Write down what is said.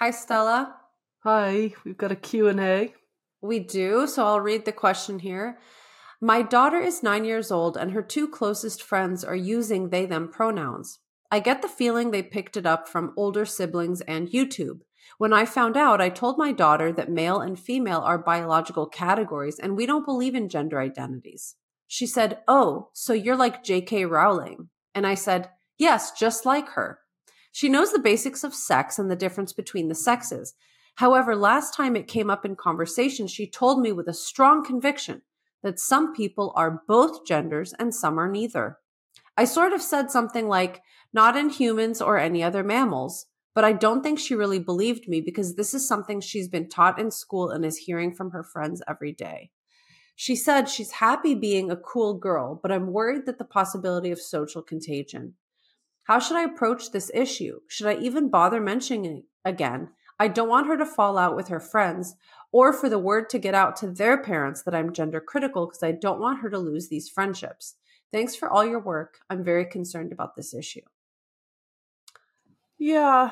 Hi, Stella. Hi, we've got a Q&A. We do, so I'll read the question here. My daughter is nine years old, and her two closest friends are using they them pronouns. I get the feeling they picked it up from older siblings and YouTube. When I found out, I told my daughter that male and female are biological categories and we don't believe in gender identities. She said, Oh, so you're like J.K. Rowling. And I said, Yes, just like her. She knows the basics of sex and the difference between the sexes. However, last time it came up in conversation, she told me with a strong conviction that some people are both genders and some are neither. I sort of said something like, not in humans or any other mammals, but I don't think she really believed me because this is something she's been taught in school and is hearing from her friends every day. She said she's happy being a cool girl, but I'm worried that the possibility of social contagion. How should I approach this issue? Should I even bother mentioning it again? I don't want her to fall out with her friends or for the word to get out to their parents that I'm gender critical because I don't want her to lose these friendships. Thanks for all your work. I'm very concerned about this issue. Yeah,